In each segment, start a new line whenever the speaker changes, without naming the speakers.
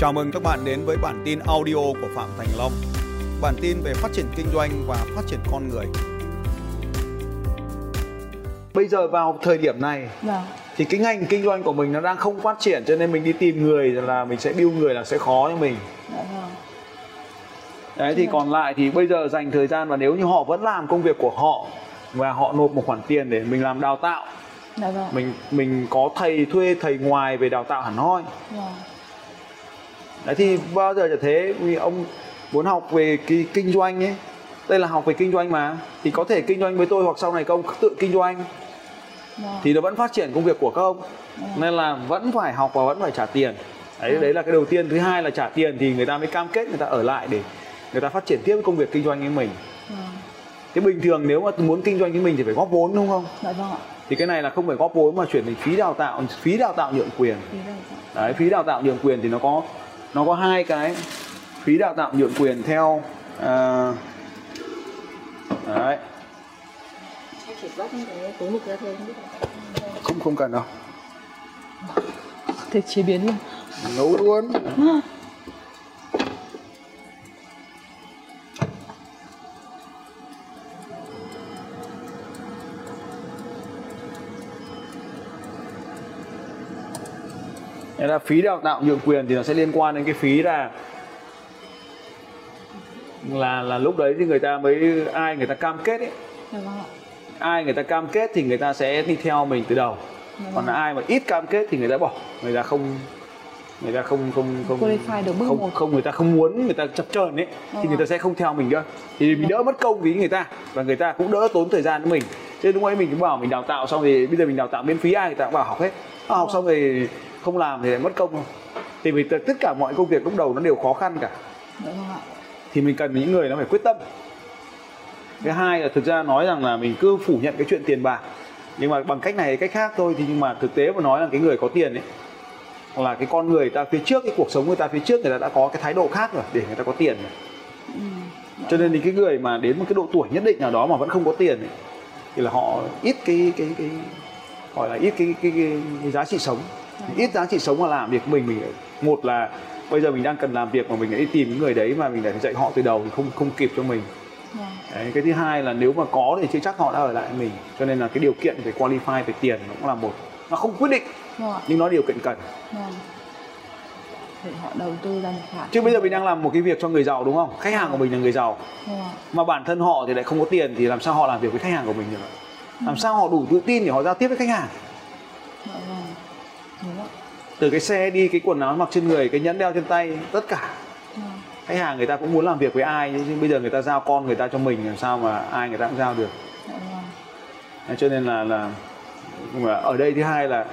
Chào mừng các bạn đến với bản tin audio của Phạm Thành Long. Bản tin về phát triển kinh doanh và phát triển con người. Bây giờ vào thời điểm này
Vâng.
thì cái ngành kinh doanh của mình nó đang không phát triển cho nên mình đi tìm người là mình sẽ build người là sẽ khó cho mình.
Dạ vâng.
Đấy thì
Vâng.
còn lại thì bây giờ dành thời gian và nếu như họ vẫn làm công việc của họ và họ nộp một khoản tiền để mình làm đào tạo,
Dạ vâng.
mình mình có thầy thuê thầy ngoài về đào tạo hẳn hoi.
Vâng.
Đấy thì bao giờ chả thế vì ông muốn học về cái kinh doanh ấy? Đây là học về kinh doanh mà. Thì có thể kinh doanh với tôi hoặc sau này các ông tự kinh doanh.
Vâng.
thì nó vẫn phát triển công việc của các ông. Nên là vẫn phải học và vẫn phải trả tiền. Đấy đấy là cái đầu tiên. Thứ hai là trả tiền thì người ta mới cam kết người ta ở lại để người ta phát triển tiếp công việc kinh doanh với mình.
Vâng.
cái bình thường nếu mà muốn kinh doanh với mình thì phải góp vốn đúng không?
Dạ vâng ạ.
thì cái này là không phải góp vốn mà chuyển thành phí đào tạo phí đào tạo nhượng quyền.
Ý là dạ.
đấy phí đào tạo nhượng quyền thì nó có nó có hai cái phí đào tạo nhượng quyền theo à, đấy.
Không
không không cần đâu.
Thế chế biến luôn.
nấu luôn Thế là phí đào tạo nhượng quyền thì nó sẽ liên quan đến cái phí là là là lúc đấy thì người ta mới ai người ta cam kết ấy
Dạ vâng ạ.
ai người ta cam kết thì người ta sẽ đi theo mình từ đầu
Dạ
còn
vâng.
ai mà ít cam kết thì người ta bỏ người ta không người ta không không không
Qualify được bước
không,
một.
không người ta không muốn người ta chập chờn ấy thì
Vâng
người ta sẽ không theo mình nữa thì mình đỡ mất công với người ta và người ta cũng đỡ tốn thời gian với mình nên lúc ấy mình cũng bảo mình đào tạo xong thì bây giờ mình đào tạo miễn phí ai người ta cũng bảo học hết À, học xong thì không làm thì lại mất công không thì vì tất cả mọi công việc lúc đầu nó đều khó khăn cả
ạ.
thì mình cần những người nó phải quyết tâm cái hai là thực ra nói rằng là mình cứ phủ nhận cái chuyện tiền bạc nhưng mà bằng cách này hay cách khác thôi thì nhưng mà thực tế mà nói là cái người có tiền ấy hoặc là cái con người ta phía trước cái cuộc sống người ta phía trước người ta đã có cái thái độ khác rồi để người ta có tiền rồi.
Ừ.
cho nên thì cái người mà đến một cái độ tuổi nhất định nào đó mà vẫn không có tiền ấy, thì là họ ít cái cái cái gọi là ít cái cái, cái, cái giá trị sống ít giá trị sống mà làm việc mình mình một là bây giờ mình đang cần làm việc mà mình lại đi tìm những người đấy mà mình lại phải dạy họ từ đầu thì không không kịp cho mình
Vâng.
đấy, cái thứ hai là nếu mà có thì chưa chắc họ đã ở lại mình cho nên là cái điều kiện về qualify về tiền nó cũng là một nó không quyết định
Vâng ạ.
nhưng nó điều kiện cần
Vâng. Để họ đầu tư ra một khoản.
chứ bây giờ mình đang làm một cái việc cho người giàu đúng không khách hàng của mình là người giàu
ạ.
mà bản thân họ thì lại không có tiền thì làm sao họ làm việc với khách hàng của mình được làm sao họ đủ tự tin để họ giao tiếp với khách hàng
Dạ vâng.
Từ cái xe đi cái quần áo mặc trên người cái nhẫn đeo trên tay tất cả
Vâng.
khách hàng người ta cũng muốn làm việc với ai chứ bây giờ người ta giao con người ta cho mình làm sao mà ai người ta cũng giao được
Dạ vâng.
Đấy, cho nên là là nhưng mà ở đây thứ hai là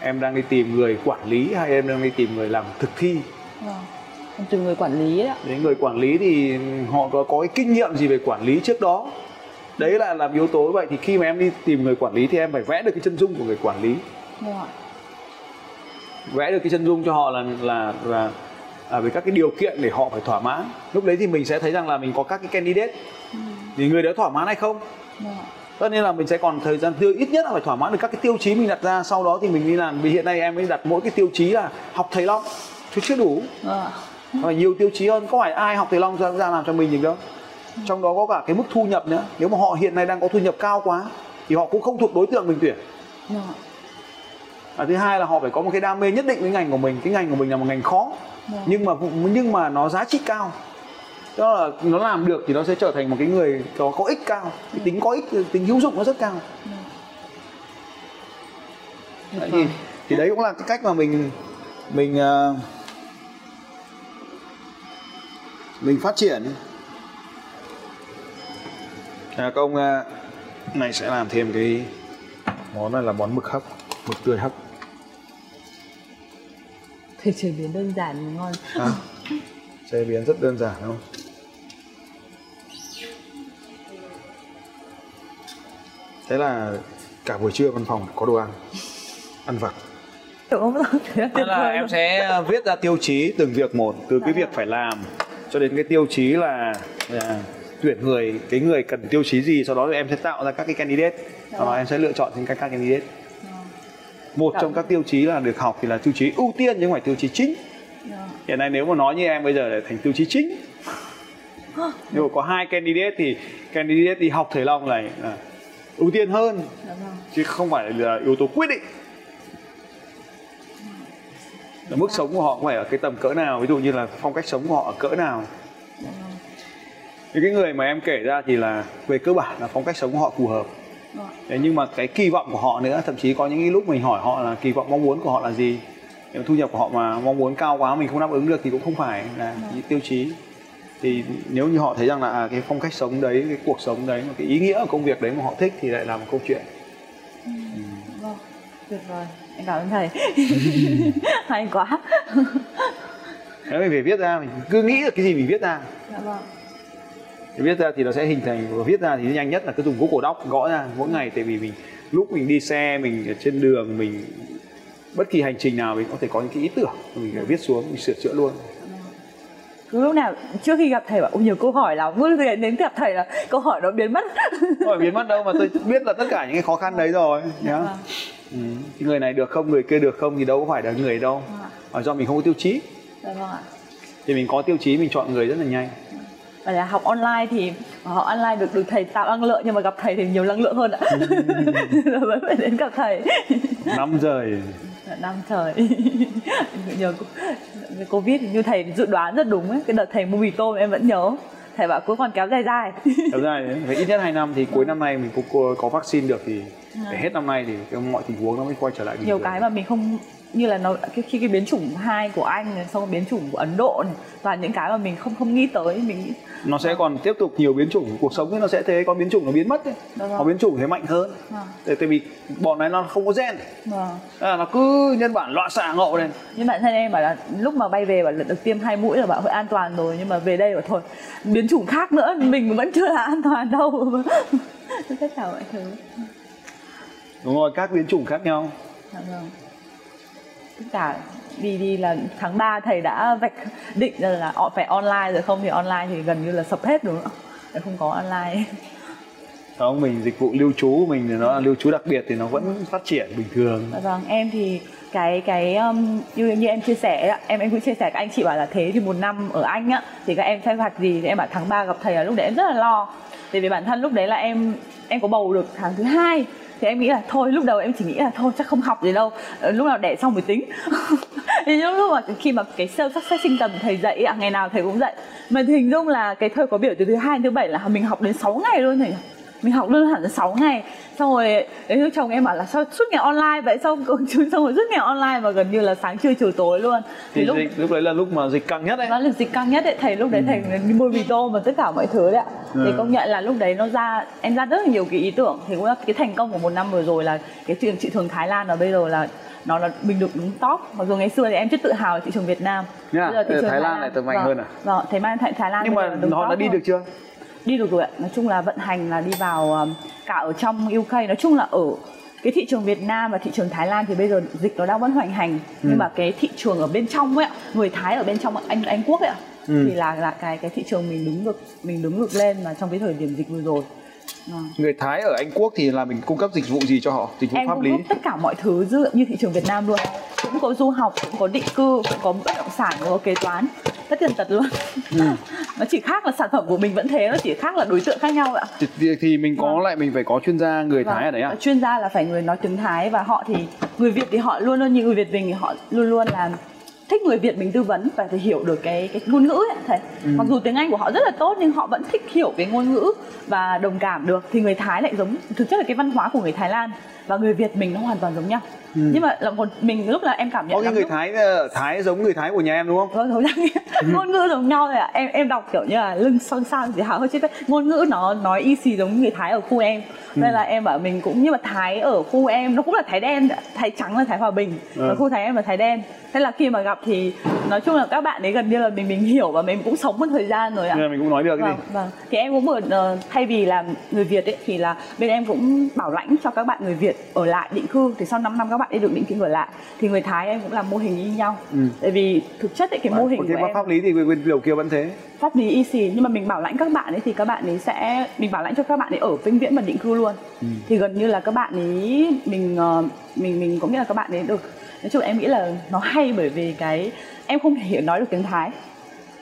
em đang đi tìm người quản lý hay em đang đi tìm người làm thực thi
Vâng. Em tìm người quản lý đấy.
Đấy, người quản lý thì họ có có cái kinh nghiệm gì về quản lý trước đó đấy là làm yếu tố vậy thì khi mà em đi tìm người quản lý thì em phải vẽ được cái chân dung của người quản lý
Vâng ạ.
Vẽ được cái chân dung cho họ là là là à, về các cái điều kiện để họ phải thỏa mãn. Lúc đấy thì mình sẽ thấy rằng là mình có các cái candidate.
Ừ.
thì người đó thỏa mãn hay không?
Ạ.
tất nhiên là mình sẽ còn thời gian tiêu ít nhất là phải thỏa mãn được các cái tiêu chí mình đặt ra. Sau đó thì mình đi làm vì hiện nay em mới đặt mỗi cái tiêu chí là học thầy long chứ chưa đủ.
Vâng ạ.
phải nhiều tiêu chí hơn có phải ai học thầy long ra, ra làm cho mình được đâu? Trong đó có cả cái mức thu nhập nữa nếu mà họ hiện nay đang có thu nhập cao quá thì họ cũng không thuộc đối tượng mình tuyển.
Vâng
và thứ hai là họ phải có một cái đam mê nhất định với ngành của mình. Cái ngành của mình là một ngành khó
Vâng.
nhưng mà nhưng mà nó giá trị cao. Đó là nó làm được thì nó sẽ trở thành một cái người có có ích cao. Cái tính có ích tính hữu dụng nó rất cao. Đấy, thì thì đấy cũng là cái cách mà mình mình ờ, mình phát triển. À, công ờ, này sẽ làm thêm cái món này là món mực hấp mực tươi hấp
Thế chế biến đơn giản ngon.
à, chế biến rất đơn giản đúng không? Thế là cả buổi trưa văn phòng có đồ ăn ăn vặt?
Thế là
em sẽ viết ra tiêu chí từng việc một từ cái việc phải làm cho đến cái tiêu chí là, là tuyển người cái người cần tiêu chí gì sau đó thì em sẽ tạo ra các cái candidate. Và em sẽ lựa chọn những các candidate một trong các tiêu chí là được học thì là tiêu chí ưu tiên nhưng không phải tiêu chí chính.
Dạ.
hiện nay nếu mà nói như em bây giờ là thành tiêu chí chính. Nếu mà có hai candidate thì candidate đi học thể long này là ưu tiên hơn.
Dạ vâng.
chứ không phải là yếu tố quyết định. Là mức sống của họ có phải ở cái tầm cỡ nào. Ví dụ như là phong cách sống của họ ở cỡ nào.
Dạ vâng.
những cái người mà em kể ra thì là về cơ bản là phong cách sống của họ phù hợp
Vâng.
Thế nhưng mà cái kỳ vọng của họ nữa thậm chí có những cái lúc mình hỏi họ là kỳ vọng mong muốn của họ là gì nếu thu nhập của họ mà mong muốn cao quá mình không đáp ứng được thì cũng không phải là cái tiêu chí thì nếu như họ thấy rằng là à, cái phong cách sống đấy cái cuộc sống đấy mà cái ý nghĩa của công việc đấy mà họ thích thì lại là một câu chuyện
Vâng. Tuyệt vời. Em cảm ơn thầy. Hay quá.
nếu mình phải viết ra mình cứ nghĩ được cái gì mình viết ra
Dạ vâng.
Viết ra thì nó sẽ hình thành và viết ra thì nhanh nhất là cứ dùng Google Doc gõ ra mỗi ngày tại vì mình lúc mình đi xe mình ở trên đường mình bất kỳ hành trình nào mình có thể có những cái ý tưởng mình phải viết xuống mình sửa chữa luôn
Cứ lúc nào trước khi gặp thầy bảo "Ôi, nhiều câu hỏi lắm, cứ đến đến gặp thầy là câu hỏi nó biến mất.
không phải biến mất đâu mà tôi biết là tất cả những cái khó khăn đấy rồi nhá
Vâng.
ừ. Người này được không người kia được không thì đâu có phải là người đâu mà do mình không có tiêu chí
Dạ vâng ạ.
thì mình có tiêu chí mình chọn người rất là nhanh
Và là học online thì học online được được thầy tạo năng lượng nhưng mà gặp thầy thì nhiều năng lượng hơn ạ. Rồi vẫn phải đến gặp thầy.
năm rời
Dạ, năm trời. Nhờ co- covid như thầy dự đoán rất đúng ấy. Cái đợt thầy mua mì tôm em vẫn nhớ. Thầy bảo cứ còn kéo dài dài.
Ra thì phải ít nhất 2 năm thì cuối năm nay mình có có, vaccine được thì phải hết năm nay thì cái mọi tình huống nó mới quay trở lại bình
nhiều
thường.
cái mà mình không như là nó khi cái biến chủng hai của anh này, xong rồi biến chủng của ấn độ này và những cái mà mình không không nghĩ tới mình nghĩ
nó sẽ còn tiếp tục nhiều biến chủng cuộc sống ấy nó sẽ thế có biến chủng nó biến mất
vâng.
có biến chủng thế mạnh hơn
Vâng.
tại, vì bọn này nó không có gen
vâng.
à, nó cứ nhân bản loạn xạ ngộ lên
nhưng bản thân em bảo là lúc mà bay về bảo là được tiêm hai mũi là bảo hơi an toàn rồi nhưng mà về đây bảo thôi biến chủng khác nữa mình vẫn chưa là an toàn đâu tất cả mọi thứ
đúng rồi các biến chủng khác nhau
Dạ vâng. Tất cả đi đi là tháng 3 thầy đã vạch định ra là ọ- phải online rồi không thì online thì gần như là sập hết đúng không ạ? Không có online.
không mình dịch vụ lưu trú của mình thì nó là lưu trú đặc biệt thì nó vẫn phát triển bình thường
Dạ vâng, em thì cái cái um, như như em chia sẻ em em cũng chia sẻ các anh chị bảo là thế thì một năm ở Anh á thì các em sẽ vạch gì thì em bảo tháng 3 gặp thầy là lúc đấy em rất là lo. Tại vì bản thân lúc đấy là em em có bầu được tháng thứ hai thì em nghĩ là thôi, lúc đầu em chỉ nghĩ là thôi, chắc không học gì đâu. Ờ, lúc nào đẻ xong mới tính. Thì lúc lúc mà khi mà cái sơ sắc xét sinh tầm thầy dạy à ngày nào thầy cũng dạy. Mà hình dung là cái thời có biểu từ thứ hai đến thứ bảy là mình học đến 6 ngày luôn thầy mình học đơn hẳn 6 ngày. Xong rồi đến lúc chồng em bảo là sao suốt ngày online vậy? Xong xong rồi suốt ngày online mà gần như là sáng trưa chiều tối luôn.
Thì
lúc
dịch, lúc đấy là lúc mà dịch căng nhất đấy.
Nó là dịch căng nhất đấy. Thầy lúc đấy thầy đi mua mì tôm và tất cả mọi thứ đấy ạ. Thì
Ừ.
công nhận là lúc đấy nó ra em ra rất là nhiều cái ý tưởng. Thì cũng là cái thành công của một năm vừa rồi là cái thị thị trường Thái Lan và bây giờ là nó là mình được đứng top. Mặc dù ngày xưa thì em rất tự hào thị trường Việt Nam.
Nha,
Bây giờ thị trường
Thái Lan lại tầm mạnh
vâng,
hơn à?
vâng Thái Lan Thái, Thái Lan
nhưng mà
là
họ đã đi được chưa
đi được rồi ạ. Nói chung là vận hành là đi vào um, cả ở trong UK nói chung là ở cái thị trường Việt Nam và thị trường Thái Lan thì bây giờ dịch nó đang vẫn hoành hành.
Ừ.
nhưng mà cái thị trường ở bên trong ấy người Thái ở bên trong Anh Anh Quốc ấy
Ừ.
thì là là cái cái thị trường mình đứng được mình đứng được lên mà trong cái thời điểm dịch vừa rồi. Vâng.
người Thái ở Anh Quốc thì là mình cung cấp dịch vụ gì cho họ? Dịch vụ
em
pháp lý?
tất cả mọi thứ liệu như thị trường Việt Nam luôn. Cũng có du học cũng có định cư cũng có bất động sản cũng có kế toán. Tất tần tật luôn.
Ừ.
nó chỉ khác là sản phẩm của mình vẫn thế nó chỉ khác là đối tượng khác nhau ạ
thì, thì, thì mình có
Vâng.
lại mình phải có chuyên gia người Thái ở đấy à
Vâng, chuyên gia là phải người nói tiếng Thái và họ thì người Việt thì họ luôn luôn như người Việt mình thì họ luôn luôn là thích người Việt mình tư vấn và phải hiểu được cái cái ngôn ngữ ấy, thầy.
Ừ.
Mặc dù tiếng Anh của họ rất là tốt nhưng họ vẫn thích hiểu cái ngôn ngữ và đồng cảm được thì người Thái lại giống thực chất là cái văn hóa của người Thái Lan và người Việt mình nó hoàn toàn giống nhau. Nhưng mà là một mình lúc là em cảm nhận
Ừ. có cái người
lúc-
Thái ở Thái giống người Thái của nhà em đúng không?
Vâng, giống nhau. Ngôn ngữ giống nhau rồi ạ. Em em đọc kiểu như là lưng son san gì hào hơi chết ngôn ngữ nó nói y xì giống người thái ở khu em. Nên là em bảo mình cũng nhưng mà thái ở khu em nó cũng là thái đen thái trắng là thái hòa bình.
Ừ.
và khu thái em là thái đen. Thế là khi mà gặp thì nói chung là các bạn ấy gần như là mình mình hiểu và mình cũng sống một thời gian rồi ạ.
Nên là mình cũng nói được cái
vâng,
gì?
vâng. Thì em cũng vừa ờ, thay vì là người Việt ấy thì là bên em cũng bảo lãnh cho các bạn người Việt ở lại định cư. Thì sau 5 năm các bạn ấy được định cư ở lại thì người Thái em cũng làm mô hình y nhau.
Ừ.
Tại vì thực chất ấy cái mô hình
Còn
của
cái
em
pháp lý thì bên điều kia vẫn thế
pháp lý y xì nhưng mà mình bảo lãnh các bạn ấy thì các bạn ấy sẽ mình bảo lãnh cho các bạn ấy ở vĩnh viễn và định cư luôn
Ừ.
thì gần như là các bạn ấy mình ờ, mình mình có nghĩa là các bạn ấy được nói chung em nghĩ là nó hay bởi vì cái em không thể hiểu nói được tiếng Thái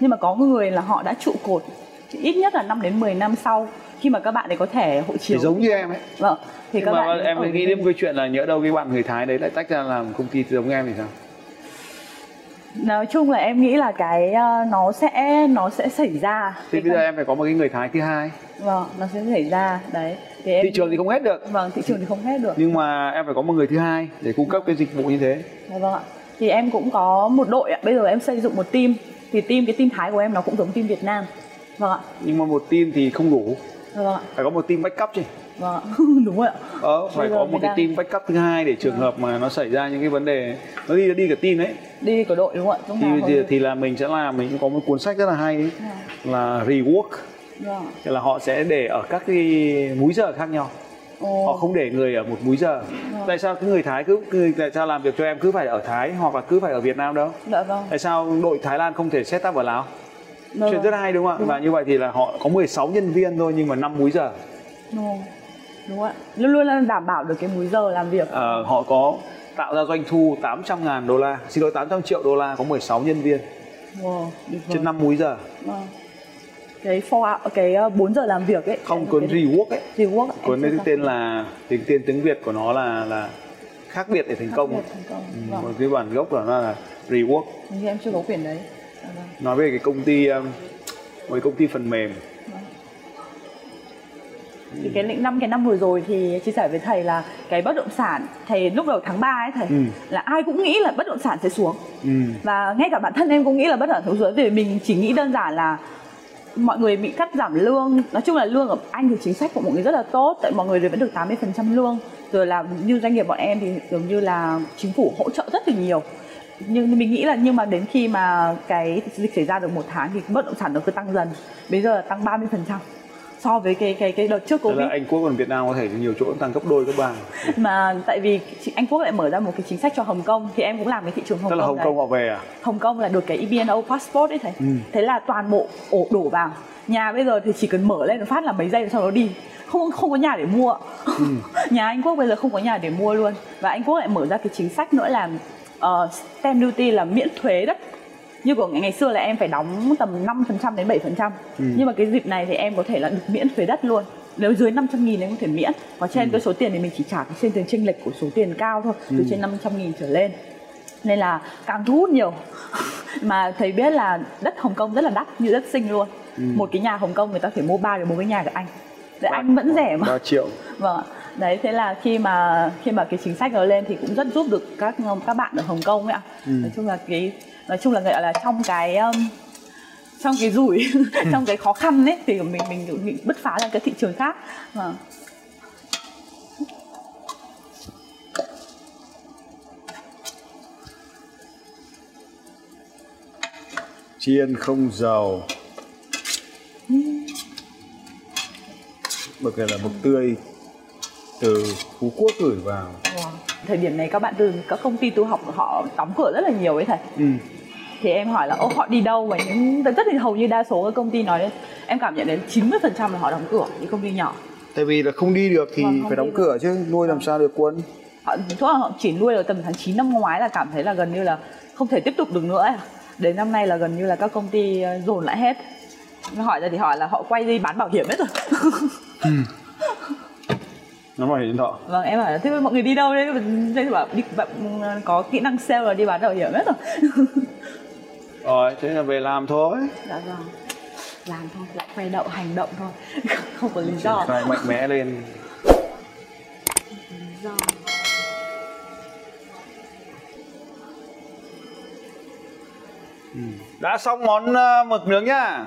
nhưng mà có người là họ đã trụ cột ít nhất là 5 đến 10 năm sau khi mà các bạn ấy có thể hộ chiếu.
thì giống như em ấy.
Vâng thì
Nhưng
các
mà
bạn
em
ở
nghĩ đến một cái chuyện là nhỡ đâu cái bạn người Thái đấy lại tách ra làm công ty giống em thì sao?
Nói chung là em nghĩ là cái ờ, nó sẽ nó sẽ xảy ra.
Thì bây giờ em phải có một cái người Thái thứ hai.
Vâng nó sẽ xảy ra. Đấy thì em
thị trường thì không hết được.
Vâng thị trường thì không hết được.
Nhưng mà em phải có một người thứ hai để cung cấp cái dịch vụ như thế.
Dạ vâng ạ. Thì em cũng có một đội ạ. Bây giờ em xây dựng một team. Thì team cái team Thái của em nó cũng giống team Việt Nam. Vâng ạ.
nhưng mà một team thì không đủ
vâng
phải có một team backup chứ
Vâng. Đúng rồi ạ.
ờ phải có một cái
đang-
team backup thứ hai để trường hợp mà nó xảy ra những cái vấn đề nó đi đi cả team ấy
Đi của đội đúng không ạ?
Thì thì, thì là mình sẽ làm mình có một cuốn sách rất là hay ấy,
Dạ.
là rework
Vâng.
Tức là họ sẽ để ở các cái múi giờ khác nhau
Ồ.
họ không để người ở một múi giờ tại sao cái người Thái cứ, cứ tại sao làm việc cho em cứ phải ở Thái hoặc là cứ phải ở Việt Nam đâu
Dạ vâng.
tại sao đội Thái Lan không thể set up ở Lào Chuyện
vâng.
rất hay đúng không ạ và như vậy thì là họ có 16 nhân viên thôi nhưng mà 5 múi giờ
Đúng rồi. Đúng ạ. Luôn luôn là đảm bảo được cái múi giờ làm việc.
Ờ, họ có tạo ra doanh thu 800 ngàn đô la xin lỗi 800 triệu đô la có 16 nhân viên
Wow.
Trên
rồi.
5 múi giờ
Vâng. Cái 4 hour, cái 4 giờ làm việc ấy.
không cuốn
cái-
rework ấy
Rework ạ.
cuốn
có.
tên là tiếng tên tiếng Việt của nó là là khác biệt để thành
Khác
công
biệt thành công.
Ừ,
Vâng.
một cái bản gốc của nó là rework
Hình như em chưa có quyển đấy.
Nói về cái công ty um, một cái công ty phần mềm.
Thì cái năm cái năm vừa rồi thì chia sẻ với thầy là cái bất động sản thầy lúc đầu tháng 3 ấy thầy
Ừ.
là ai cũng nghĩ là bất động sản sẽ xuống.
Ừ.
và ngay cả bản thân em cũng nghĩ là bất động sản xuống vì mình chỉ nghĩ đơn giản là mọi người bị cắt giảm lương. Nói chung là lương ở anh thì chính sách của mọi người rất là tốt tại mọi người đều vẫn được 80% lương. Rồi là như doanh nghiệp bọn em thì dường như là chính phủ hỗ trợ rất là nhiều nhưng mình nghĩ là nhưng mà đến khi mà cái dịch xảy ra được một tháng thì bất động sản nó cứ tăng dần. Bây giờ là tăng 30% so với cái cái cái đợt trước
Tức
covid.
Là Anh Quốc còn Việt Nam có thể nhiều chỗ tăng gấp đôi gấp ba.
Mà tại vì Anh Quốc lại mở ra một cái chính sách cho Hồng Kông thì em cũng làm cái thị trường Hồng
tức là
Kông
Hồng. Kông họ về à?
Hồng Kông là được cái EBNO passport ấy thầy.
Ừ.
thế là toàn bộ ổ đổ vào. Nhà bây giờ thì chỉ cần mở lên phát là mấy giây sau đó đi. Không không có nhà để mua.
Ừ.
nhà Anh Quốc bây giờ không có nhà để mua luôn. Và Anh Quốc lại mở ra cái chính sách nữa là uh, stamp duty là miễn thuế đất như của ngày, ngày xưa là em phải đóng tầm 5% đến 7%
Ừ.
nhưng mà cái dịp này thì em có thể là được miễn thuế đất luôn nếu dưới 500 nghìn em có thể miễn còn trên
Ừ.
cái số tiền thì mình chỉ trả cái trên tiền chênh lệch của số tiền cao thôi từ
Ừ.
trên 500 nghìn trở lên nên là càng thu hút nhiều mà thầy biết là đất Hồng Kông rất là đắt như đất sinh luôn
Ừ.
một cái nhà Hồng Kông người ta phải mua ba đến bốn cái nhà của anh Đấy, anh vẫn rẻ mà
3 triệu
vâng. Đấy thế là khi mà khi mà cái chính sách nó lên thì cũng rất giúp được các các bạn ở Hồng Kông ấy ạ.
Ừ.
nói chung là cái nói chung là gọi là trong cái um, trong cái rủi trong cái khó khăn ấy thì mình mình mình bứt phá ra cái thị trường khác. Vâng.
Chiên không dầu. Mực này là mực tươi từ Phú Quốc gửi vào.
Wow. thời điểm này các bạn từ các công ty tu học họ đóng cửa rất là nhiều ấy thầy.
Ừ.
thì em hỏi là ô họ đi đâu và những rất là hầu như đa số các công ty nói đến em cảm nhận đến 90% là họ đóng cửa những công ty nhỏ.
Tại vì là không đi được thì
Vâng,
phải đóng
được.
cửa chứ nuôi làm sao được quân?
Họ chỗ là họ chỉ nuôi được tầm tháng 9 năm ngoái là cảm thấy là gần như là không thể tiếp tục được nữa đến năm nay là gần như là các công ty ờ, dồn lại hết. Hỏi ra thì hỏi là họ quay đi bán bảo hiểm hết rồi
nó bảo hiểm thọ
vâng em là thế mọi người đi đâu đấy? Thế thì bảo đi bạn có kỹ năng sale là đi bán bảo hiểm hết rồi.
Rồi thế là về làm thôi.
Dạ vâng. Làm thôi lại quay đậu hành động thôi. Không có lý do.
Phải mạnh mẽ lên.
Lý do.
Đã xong món ờ, mực nướng nhá